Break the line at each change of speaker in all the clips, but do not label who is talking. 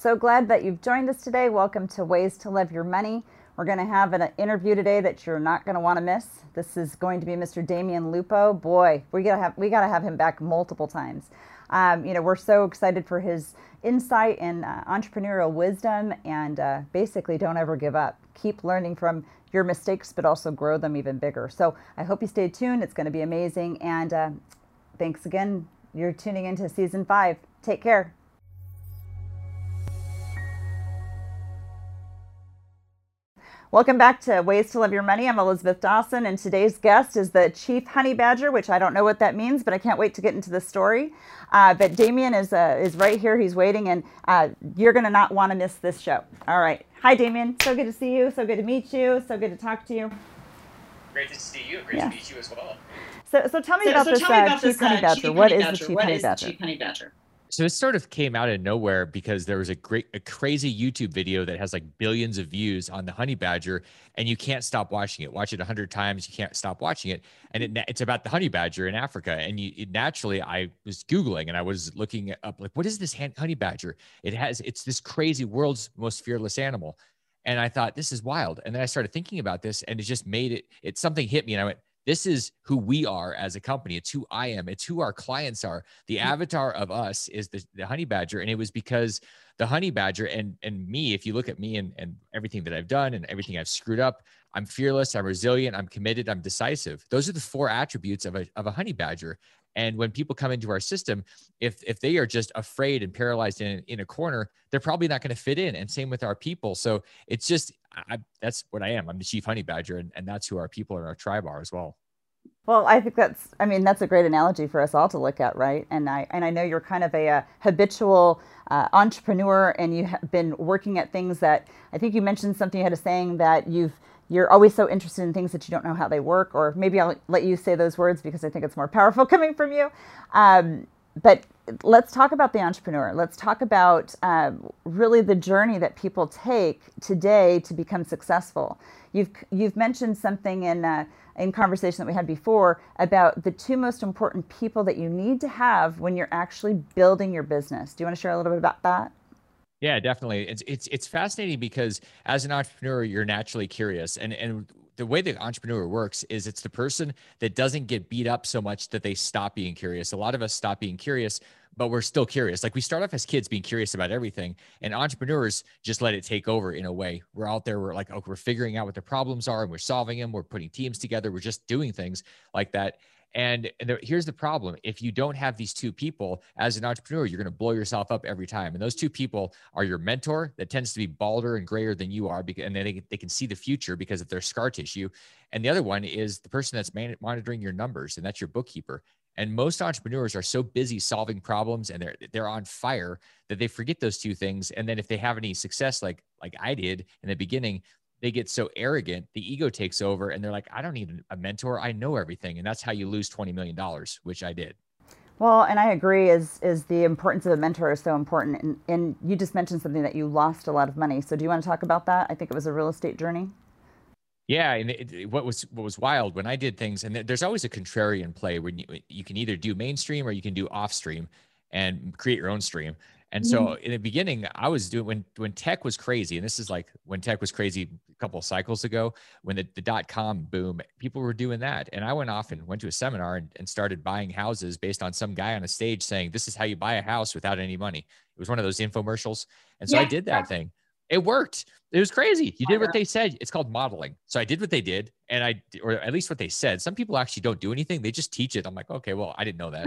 So glad that you've joined us today. Welcome to Ways to Love Your Money. We're going to have an interview today that you're not going to want to miss. This is going to be Mr. Damion Lupo. Boy, we got to have we got to have him back multiple times. Um, you know, we're so excited for his insight and uh, entrepreneurial wisdom, and uh, basically, don't ever give up. Keep learning from your mistakes, but also grow them even bigger. So I hope you stay tuned. It's going to be amazing. And uh, thanks again. You're tuning into season five. Take care. Welcome back to Ways to Love Your Money. I'm Elisabeth Dawson, and today's guest is the Chief Honey Badger, which I don't know what that means, but I can't wait to get into the story. Uh, but Damion is uh, is right here. He's waiting, and uh, you're going to not want to miss this show. All right. Hi, Damion. So good to see you. So good to meet you. So good to talk to you.
Great to see you. Great to meet you as well.
So, so tell me so, about so this, me about Chief, this Honey Badger. Chief what Honey is Badger. the Chief
what
Honey Badger?
The Chief Honey Badger?
So it sort of came out of nowhere because there was a great, a crazy YouTube video that has like billions of views on the honey badger, and you can't stop watching it. Watch it a hundred times, you can't stop watching it, and it, it's about the honey badger in Africa. And you it, naturally, I was googling and I was looking up like, what is this honey badger? It has, it's this crazy world's most fearless animal, and I thought this is wild. And then I started thinking about this, and it just made it. It something hit me, and I went, this is who we are as a company. It's who I am. It's who our clients are. The mm-hmm. avatar of us is the, the honey badger. And it was because the honey badger and, and me, if you look at me and, and everything that I've done and everything I've screwed up, I'm fearless, I'm resilient, I'm committed, I'm decisive. Those are the four attributes of a, of a honey badger. And when people come into our system, if if they are just afraid and paralyzed in in a corner, they're probably not going to fit in. And same with our people. So it's just I, that's what I am. I'm the chief honey badger, and, and that's who our people in our tribe are as well.
Well, I think that's I mean that's a great analogy for us all to look at, right? And I and I know you're kind of a, a habitual uh, entrepreneur, and you have been working at things that I think you mentioned something you had a saying that you've you're always so interested in things that you don't know how they work, or maybe I'll let you say those words because I think it's more powerful coming from you. Um, but let's talk about the entrepreneur. Let's talk about um, really the journey that people take today to become successful. You've you've mentioned something in uh, in conversation that we had before about the two most important people that you need to have when you're actually building your business. Do you want to share a little bit about that?
Yeah, definitely. It's it's it's fascinating because as an entrepreneur, you're naturally curious, and and the way the entrepreneur works is it's the person that doesn't get beat up so much that they stop being curious. A lot of us stop being curious, but we're still curious. Like we start off as kids being curious about everything, and entrepreneurs just let it take over in a way. We're out there, we're like, oh, we're figuring out what the problems are, and we're solving them. We're putting teams together. We're just doing things like that. And, and here's the problem if you don't have these two people as an entrepreneur, you're going to blow yourself up every time. And those two people are your mentor that tends to be balder and grayer than you are, because, and they, they can see the future because of their scar tissue. And the other one is the person that's man- monitoring your numbers, and that's your bookkeeper. And most entrepreneurs are so busy solving problems and they're they're on fire that they forget those two things. And then if they have any success, like like I did in the beginning, they get so arrogant, the ego takes over, and they're like, I don't need a mentor. I know everything. And that's how you lose $20 million, which I did.
Well, and I agree is is the importance of a mentor is so important. And, and you just mentioned something that you lost a lot of money. So do you want to talk about that? I think it was a real estate journey.
Yeah, and it, it, what was what was wild when I did things, and there's always a contrarian play when you you can either do mainstream or you can do off stream and create your own stream. And so mm-hmm. in the beginning, I was doing when when tech was crazy, and this is like when tech was crazy a couple of cycles ago, when the, the dot com boom, people were doing that. And I went off and went to a seminar and, and started buying houses based on some guy on a stage saying, This is how you buy a house without any money. It was one of those infomercials. And so yeah, I did that thing. It worked. It was crazy. You did what they said. It's called modeling. So I did what they did, and I, or at least what they said. Some people actually don't do anything; they just teach it. I'm like, okay, well, I didn't know that.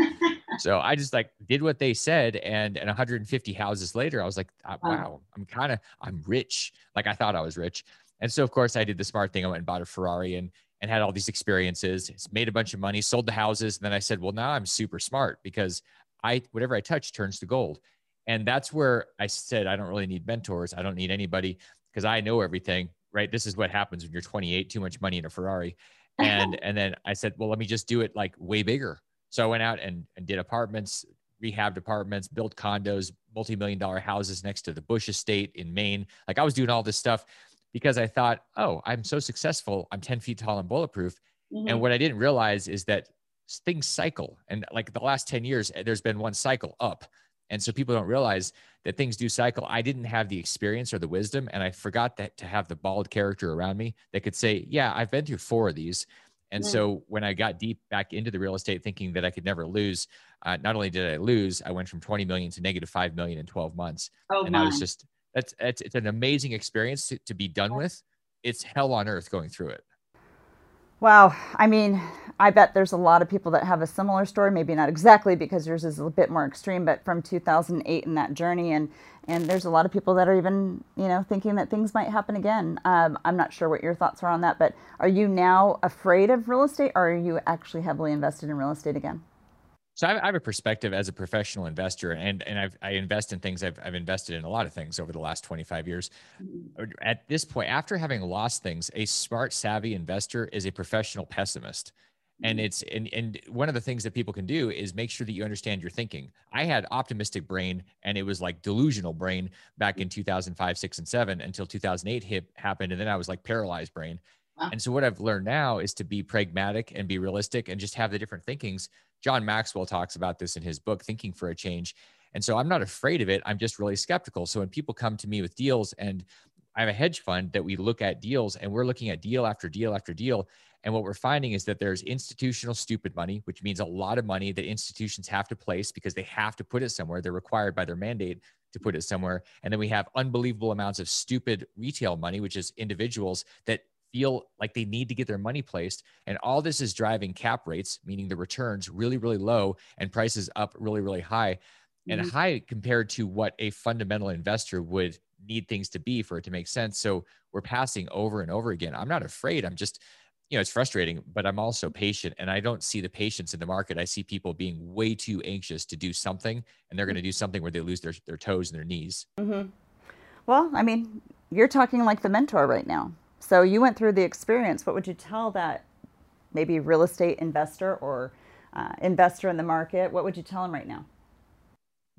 so I just like did what they said, and and 150 houses later, I was like, ah, wow, I'm kind of I'm rich. Like I thought I was rich, and so of course I did the smart thing. I went and bought a Ferrari and and had all these experiences. It's made a bunch of money, sold the houses, and then I said, well, now I'm super smart because I whatever I touch turns to gold. And that's where I said, I don't really need mentors. I don't need anybody because I know everything, right? This is what happens when you're 28, too much money in a Ferrari. And, and then I said, well, let me just do it like way bigger. So I went out and, and did apartments, rehabbed apartments, built condos, multi-million dollar houses next to the Bush estate in Maine. Like I was doing all this stuff because I thought, oh, I'm so successful. I'm 10 feet tall and bulletproof. Mm-hmm. And what I didn't realize is that things cycle. And like the last 10 years, there's been one cycle up And so people don't realize that things do cycle. I didn't have the experience or the wisdom, and I forgot that to have the bald character around me that could say, Yeah, I've been through four of these. And so when I got deep back into the real estate thinking that I could never lose, uh, not only did I lose, I went from 20 million to negative 5 million in 12 months. Oh, and my. that was just, that's, it's, it's an amazing experience to, to be done with. It's hell on earth going through it.
Wow. I mean, I bet there's a lot of people that have a similar story. Maybe not exactly because yours is a bit more extreme, but from 2008 and that journey, and and there's a lot of people that are even you know thinking that things might happen again. Um, I'm not sure what your thoughts are on that, but are you now afraid of real estate, or are you actually heavily invested in real estate again?
So I have a perspective as a professional investor, and and I've, I invest in things. I've I've invested in a lot of things over the last 25 years. Mm-hmm. At this point, after having lost things, a smart, savvy investor is a professional pessimist. And mm-hmm. it's and and one of the things that people can do is make sure that you understand your thinking. I had optimistic brain, and it was like delusional brain back in 2005, six, and seven until 2008 hit happened, and then I was like paralyzed brain. And so what I've learned now is to be pragmatic and be realistic and just have the different thinkings. John Maxwell talks about this in his book, Thinking for a Change. And so I'm not afraid of it. I'm just really skeptical. So when people come to me with deals and I have a hedge fund that we look at deals and we're looking at deal after deal after deal. And what we're finding is that there's institutional stupid money, which means a lot of money that institutions have to place because they have to put it somewhere. They're required by their mandate to put it somewhere. And then we have unbelievable amounts of stupid retail money, which is individuals that feel like they need to get their money placed. And all this is driving cap rates, meaning the returns really, really low and prices up really, really high. Mm-hmm. And high compared to what a fundamental investor would need things to be for it to make sense. So we're passing over and over again. I'm not afraid. I'm just, you know, it's frustrating, but I'm also patient and I don't see the patience in the market. I see people being way too anxious to do something and they're going to do something where they lose their, their toes and their knees.
Mm-hmm. Well, I mean, you're talking like the mentor right now. So you went through the experience. What would you tell that maybe real estate investor or uh, investor in the market? What would you tell them right now?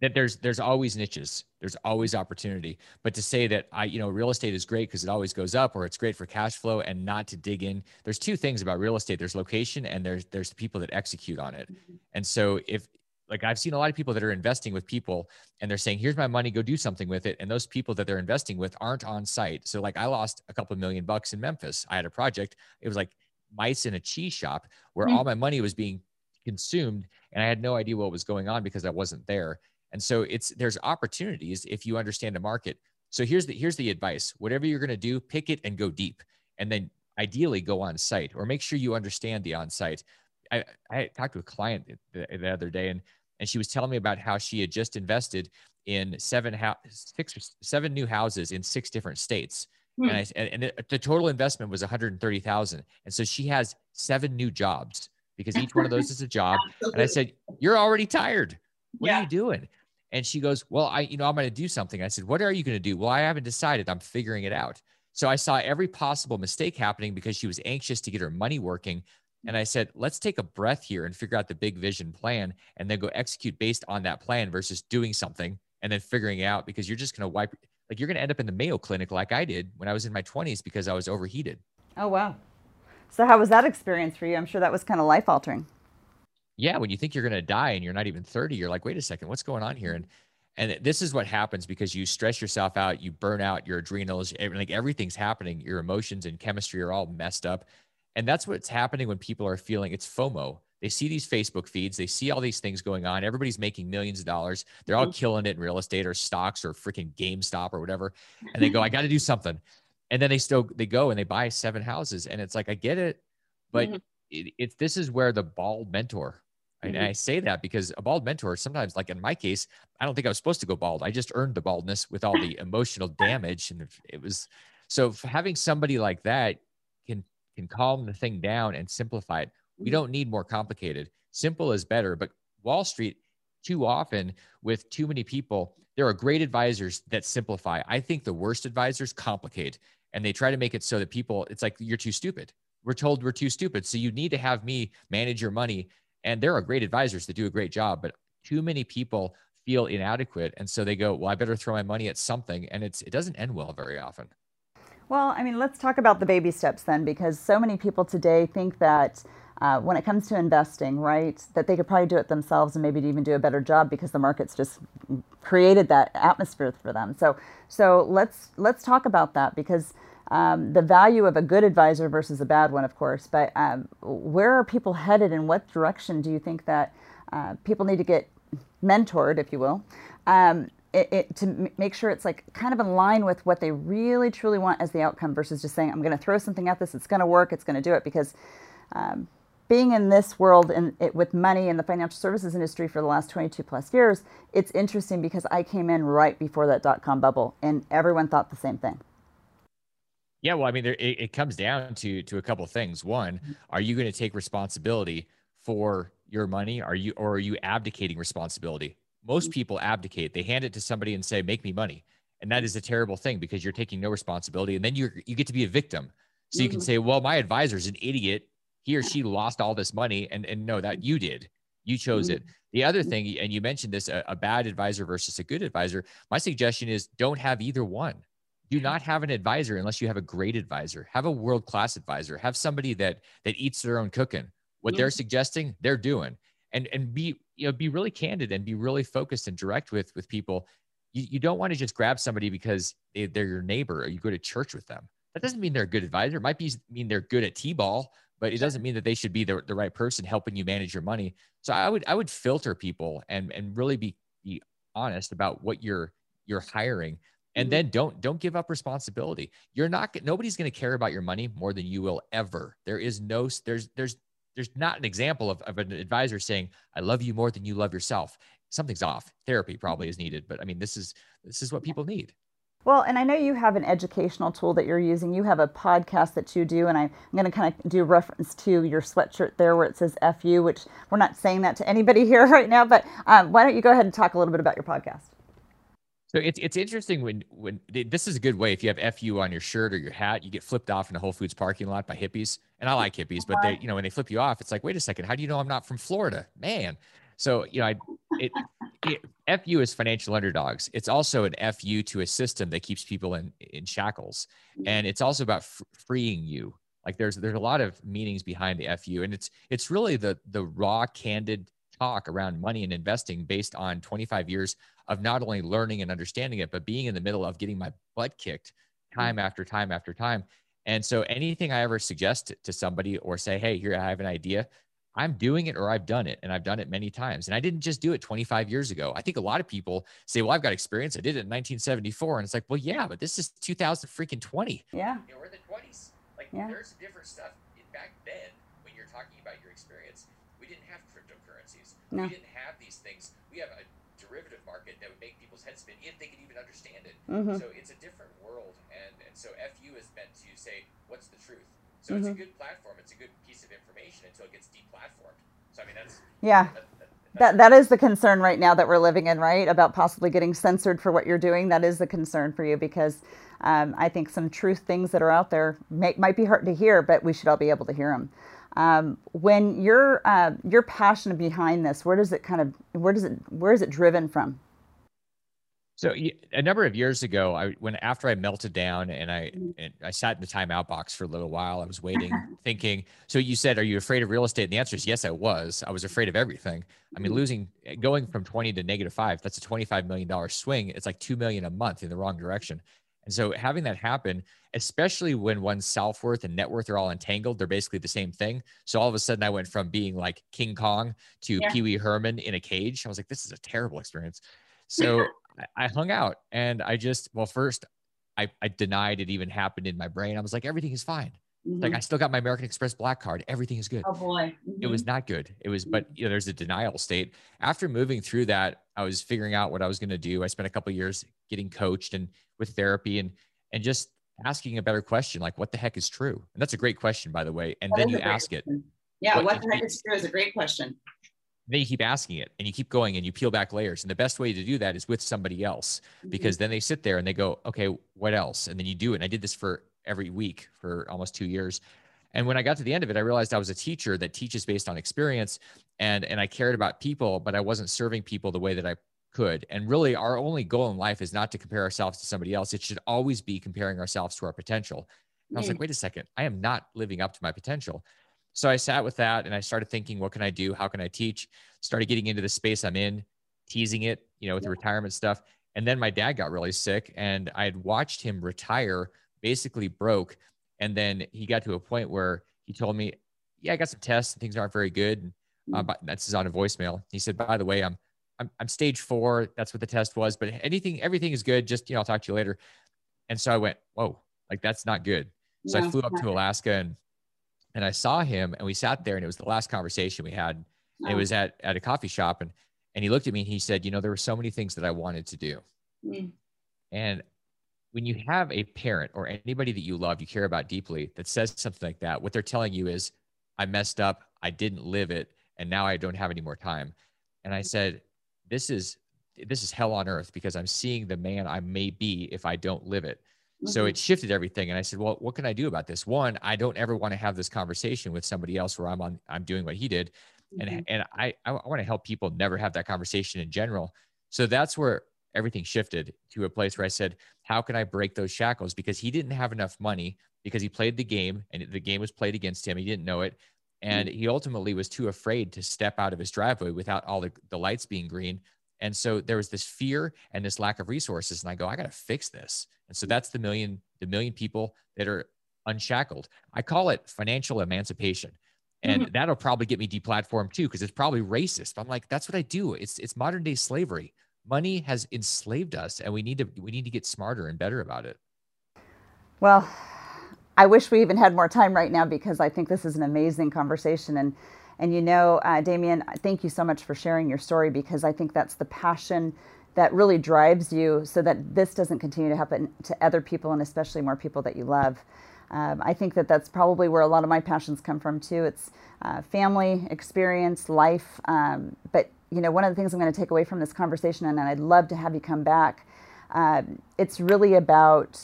That there's there's always niches. There's always opportunity. But to say that I you know real estate is great because it always goes up or it's great for cash flow and not to dig in. There's two things about real estate. There's location and there's there's the people that execute on it. And so if like I've seen a lot of people that are investing with people and they're saying, here's my money, go do something with it. And those people that they're investing with aren't on site. So like I lost a couple million bucks in Memphis. I had a project. It was like mice in a cheese shop where mm-hmm. all my money was being consumed and I had no idea what was going on because I wasn't there. And so it's there's opportunities if you understand the market. So here's the here's the advice. Whatever you're going to do, pick it and go deep. And then ideally go on site or make sure you understand the on site. I, I talked to a client the, the other day and and she was telling me about how she had just invested in seven house, six, seven new houses in six different states. Hmm. And, I, and it, the total investment was 130,000. And so she has seven new jobs because each one of those is a job. and I said, you're already tired. What yeah. are you doing? And she goes, well, I, you know, I'm going to do something. I said, what are you going to do? Well, I haven't decided. I'm figuring it out. So I saw every possible mistake happening because she was anxious to get her money working. And I said, let's take a breath here and figure out the big vision plan and then go execute based on that plan versus doing something and then figuring it out because you're just going to wipe, like you're going to end up in the Mayo Clinic like I did when I was in my 20s because I was overheated.
Oh, wow. So, how was that experience for you? I'm sure that was kind of life altering.
Yeah. When you think you're going to die and you're not even 30, you're like, wait a second, what's going on here? And and this is what happens because you stress yourself out, you burn out your adrenals, like everything's happening. Your emotions and chemistry are all messed up. And that's what's happening when people are feeling it's FOMO. They see these Facebook feeds, they see all these things going on. Everybody's making millions of dollars. They're all mm-hmm. killing it in real estate or stocks or freaking GameStop or whatever. And they go, I got to do something. And then they still they go and they buy seven houses. And it's like, I get it, but mm-hmm. It, it's this is where the bald mentor. Mm-hmm. And I say that because a bald mentor, sometimes, like in my case, I don't think I was supposed to go bald. I just earned the baldness with all the emotional damage. And it was so having somebody like that can can calm the thing down and simplify it. We mm-hmm. don't need more complicated. Simple is better. But Wall Street, too often with too many people, there are great advisors that simplify. I think the worst advisors complicate and they try to make it so that people, it's like you're too stupid. We're told we're too stupid. So you need to have me manage your money. And there are great advisors that do a great job, but too many people feel inadequate. And so they go, well, I better throw my money at something. And it's, it doesn't end well very often.
Well, I mean, let's talk about the baby steps then, because so many people today think that uh, when it comes to investing, right, that they could probably do it themselves and maybe even do a better job because the market's just created that atmosphere for them. So, so let's let's talk about that because um, the value of a good advisor versus a bad one, of course. But um, where are people headed, and what direction do you think that uh, people need to get mentored, if you will, um, it, it, to make sure it's like kind of in line with what they really truly want as the outcome versus just saying, I'm going to throw something at this, it's going to work, it's going to do it. Because um, being in this world and with money in the financial services industry for the last 22 plus years, it's interesting because I came in right before that dot com bubble and everyone thought the same thing.
Yeah, well, I mean, there, it, it comes down to to a couple things. One, mm-hmm. are you going to take responsibility for your money? Are you or are you abdicating responsibility? Most mm-hmm. people abdicate. They hand it to somebody and say, "Make me money," and that is a terrible thing because you're taking no responsibility, and then you you get to be a victim. So mm-hmm. you can mm-hmm. say, "Well, my advisor is an idiot. He or she lost all this money," and and no, that you did. You chose mm-hmm. it. The other thing, and you mentioned this, a, a bad advisor versus a good advisor. My suggestion is don't have either one do mm-hmm. not have an advisor unless you have a great advisor. Have a world class advisor. Have somebody that that eats their own cooking. What they're mm-hmm. suggesting they're doing. And and be you know be really candid and be really focused and direct with with people. You, you don't want to just grab somebody because they, they're your neighbor or you go to church with them. That doesn't mean they're a good advisor. It might be mean they're good at t-ball but it doesn't mean that they should be the, the right person helping you manage your money. So i would i would filter people and and really be be honest about what you're you're hiring and mm-hmm. then don't don't give up responsibility you're not nobody's going to care about your money more than you will ever there is no there's there's there's not an example of, of an advisor saying i love you more than you love yourself something's off therapy probably is needed but i mean this is this is what people need
well, and I know you have an educational tool that you're using. You have a podcast that you do, and I, am going to kind of do reference to your sweatshirt there where it says FU, which we're not saying that to anybody here right now, but um, why don't you go ahead and talk a little bit about your podcast?
So it's it's interesting when when this is a good way if you have fu on your shirt or your hat, you get flipped off in a Whole Foods parking lot by hippies, and I like hippies, but they you know when they flip you off, it's like wait a second, how do you know I'm not from Florida, man? So you know, I, it, it fu is financial underdogs. It's also an fu to a system that keeps people in in shackles, and it's also about f- freeing you. Like there's there's a lot of meanings behind the fu, and it's it's really the the raw, candid talk around money and investing based on 25 years of not only learning and understanding it, but being in the middle of getting my butt kicked time mm-hmm. after time after time. And so anything I ever suggest to somebody or say, hey, here, I have an idea, I'm doing it or I've done it. And I've done it many times. And I didn't just do it 25 years ago. I think a lot of people say, well, I've got experience. I did it in 1974. And it's like, well, yeah, but this is 2000 freaking 20.
Yeah.
You know, we're in the 20s. Like yeah. there's different stuff back then when you're talking about your experience. We didn't have cryptocurrencies. No. We didn't have these things. We have a derivative market that would make people's heads spin if they could even understand it. Mm-hmm. So it's a different world, and and so FU is meant to say what's the truth. So mm-hmm. it's a mm-hmm. good platform. It's a good piece of information until it gets deplatformed. So I mean that's
yeah. That, that, that, that is the concern right now that we're living in, right? About possibly getting censored for what you're doing. That is the concern for you because um, I think some truth things that are out there may, might be hard to hear, but we should all be able to hear them. Um, when you're uh, your passion behind this, where does it kind of where does it where is it driven from?
So a number of years ago, I when after I melted down and I and I sat in the timeout box for a little while, I was waiting, thinking. So you said, "Are you afraid of real estate?" And the answer is yes, I was. I was afraid of everything. I mean, mm-hmm. losing, going from twenty to negative five, that's a twenty-five million dollar swing. It's like two million a month in the wrong direction. And so having that happen, especially when one's self worth and net worth are all entangled, they're basically the same thing. So all of a sudden, I went from being like King Kong to yeah. Pee Wee Herman in a cage. I was like, this is a terrible experience. So I hung out and I just, well, first, I, I denied it even happened in my brain. I was like, everything is fine. Mm-hmm. Like I still got my American Express black card. Everything is good.
Oh boy.
Mm-hmm. It was mm-hmm. not good. It was, but you know, there's a denial state. After moving through that, I was figuring out what I was going to do. I spent a couple years getting coached and with therapy and and just asking a better question like what the heck is true and that's a great question by the way and that then you ask question.
it yeah what, what the heck is true is a great question
then you keep asking it and you keep going and you peel back layers and the best way to do that is with somebody else mm-hmm. because then they sit there and they go okay what else and then you do it and i did this for every week for almost two years and when i got to the end of it i realized i was a teacher that teaches based on experience and and i cared about people but i wasn't serving people the way that i could. And really, our only goal in life is not to compare ourselves to somebody else. It should always be comparing ourselves to our potential. And I was like, wait a second, I am not living up to my potential. so I sat with that and I started thinking, what can I do? How can I teach? Started getting into the space I'm in, teasing it, you know, with the retirement stuff. And then my dad got really sick and I had watched him retire basically broke. And then he got to a point where he told me, yeah, I got some tests and things aren't very good. Uh, mm. but that's on a voicemail. He said, by the way, I'm, I'm, I'm stage four. That's what the test was, but anything, everything is good. Just, you know, I'll talk to you later. And so I went, whoa, like that's not good. So I flew up to Alaska and and I saw him and we sat there and it was the last conversation we had. Oh. It was at, at a coffee shop and, and he looked at me and he said, you know, there were so many things that I wanted to do. Mm. And when you have a parent or anybody that you love, you care about deeply that says something like that, what they're telling you is, I messed up. I didn't live it. And now I don't have any more time. And I said, this is, this is hell on earth because I'm seeing the man I may be if I don't live it. So mm-hmm. it shifted everything. And I said, well, what can I do about this? One, I don't ever want to have this conversation with somebody else where I'm on, I'm doing what he did. Mm-hmm. And, and I, I want to help people never have that conversation in general. So that's where everything shifted to a place where I said, how can I break those shackles? Because he didn't have enough money because he played the game and the game was played against him. He didn't know it. And mm-hmm. he ultimately was too afraid to step out of his driveway without all the, the lights being green and so there was this fear and this lack of resources. And I go, I got to fix this. And so that's the million, the million people that are unshackled. I call it financial emancipation. And mm-hmm. that'll probably get me deplatformed too, because it's probably racist. I'm like, that's what I do. It's it's modern day slavery. Money has enslaved us, and we need to we need to get smarter and better about it.
Well, I wish we even had more time right now because I think this is an amazing conversation and and you know, uh, Damion, thank you so much for sharing your story because I think that's the passion that really drives you so that this doesn't continue to happen to other people and especially more people that you love. Um, I think that that's probably where a lot of my passions come from too. It's uh, family, experience, life. Um, but you know, one of the things I'm going to take away from this conversation, and I'd love to have you come back. Uh, it's really about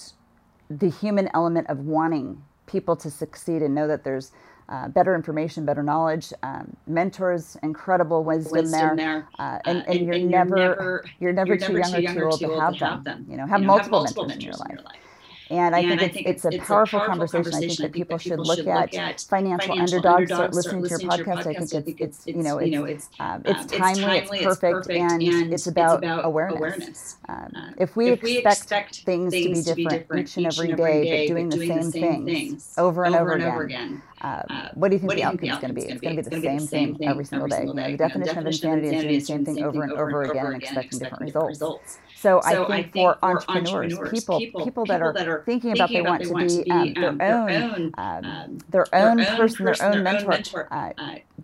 the human element of wanting people to succeed and know that there's uh, better information, better knowledge, um, mentors, incredible wisdom, wisdom there, there. Uh, and, uh, and, and, you're, and never, you're, never, you're never you're too young or too old to have, to have them. them. You know, have, you know, multiple, have multiple mentors, mentors in your life. In your life. And I, and think, I think it's, it's, a, powerful, powerful conversation. I think that people, should, look, at, at financial, financial underdogs, start listening, to your podcast. I think it's, it's, you know, it's, it's, um, it's, timely, it's, perfect, it's perfect, and, and it's about, about awareness. awareness. Um, uh, if we if expect, expect things, things to be different, each and every day, but doing the same things over and over and over again, uh, uh, what do you think the outcome is going to be? It's going to be the same thing every single day. You know, The definition of insanity is doing the same thing over and over again and expecting different results. So, I, think for, entrepreneurs, people, people, that are thinking about they want, to be, um, their, um, own, um, um, their own person, their own mentor,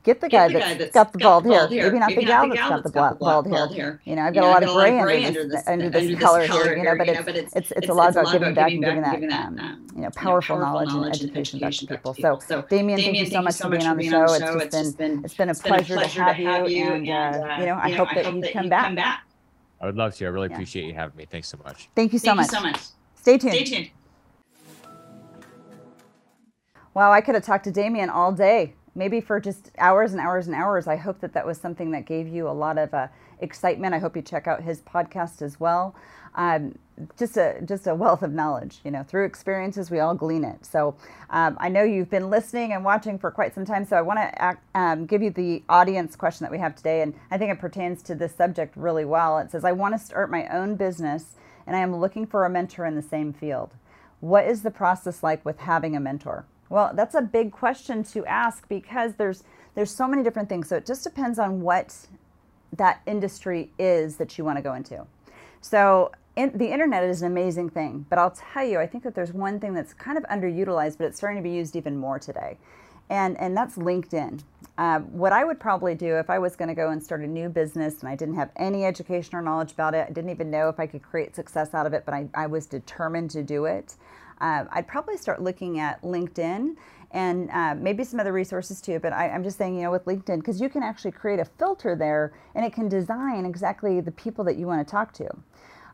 uh, uh, get the guy, that's, that's got the bald hair. Maybe not the gal that's got the bald hair. You know, I've got a lot of gray under this under this color here. You know, but it's it's it's a lot about giving back and giving that um, you know powerful knowledge and education back to people. So, Damion, thank you so much for being on the show. It's just been it's been a pleasure to have you, and uh, you know, I hope that you come back.
I would love to. I really yeah. appreciate you having me. Thanks so much.
Thank you so
Thank
much.
You so much.
Stay tuned.
Stay tuned.
Wow, I could have talked to Damion all day, maybe for just hours and hours and hours. I hope that that was something that gave you a lot of uh, excitement. I hope you check out his podcast as well um, just a just a wealth of knowledge. You know, through experiences, we all glean it. So um, I know you've been listening and watching for quite some time. So I want to um, give you the audience question that we have today, and I think it pertains to this subject really well. It says, "I want to start my own business, and I am looking for a mentor in the same field. What is the process like with having a mentor?" Well, that's a big question to ask because there's there's so many different things. So it just depends on what that industry is that you want to go into. So in, the internet is an amazing thing, but I'll tell you, I think that there's one thing that's kind of underutilized, but it's starting to be used even more today, and and that's LinkedIn. Uh, what I would probably do if I was going to go and start a new business and I didn't have any education or knowledge about it, I didn't even know if I could create success out of it, but I, I was determined to do it. Uh, I'd probably start looking at LinkedIn and uh, maybe some other resources too. But I, am just saying, you know, with LinkedIn, because you can actually create a filter there and it can design exactly the people that you want to talk to.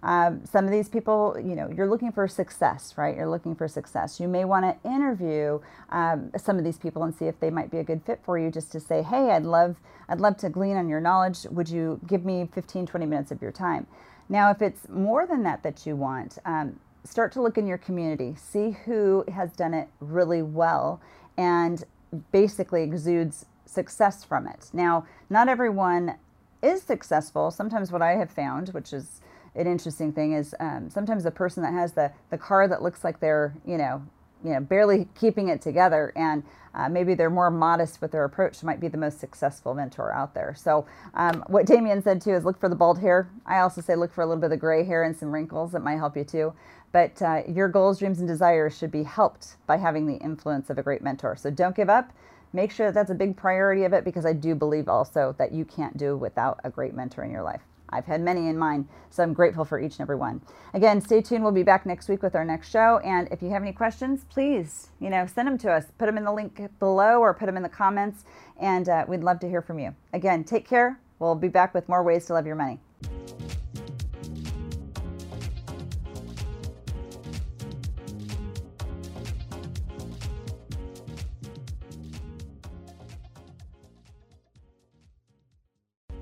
Um, some of these people, you know, you're looking for success, right? You're looking for success. You may want to interview um, some of these people and see if they might be a good fit for you. Just to say, hey, I'd love, I'd love to glean on your knowledge. Would you give me 15, 20 minutes of your time? Now, if it's more than that that you want, um, start to look in your community, see who has done it really well, and basically exudes success from it. Now, not everyone is successful. Sometimes what I have found, which is an interesting thing, is um, sometimes the person that has the the car that looks like they're you know you know barely keeping it together and uh, maybe they're more modest with their approach might be the most successful mentor out there. So um, what damion said too is look for the bald hair. I also say look for a little bit of the gray hair and some wrinkles that might help you too. But uh, your goals dreams and desires should be helped by having the influence of a great mentor. So don't give up. Make sure that that's a big priority of it because i do believe also that you can't do without a great mentor in your life I've had many in mind, so I'm grateful for each and every one. Again, stay tuned. We'll be back next week with our next show. And if you have any questions, please, you know, send them to us. Put them in the link below or put them in the comments, and uh, we'd love to hear from you. Again, take care. We'll be back with more ways to love your money.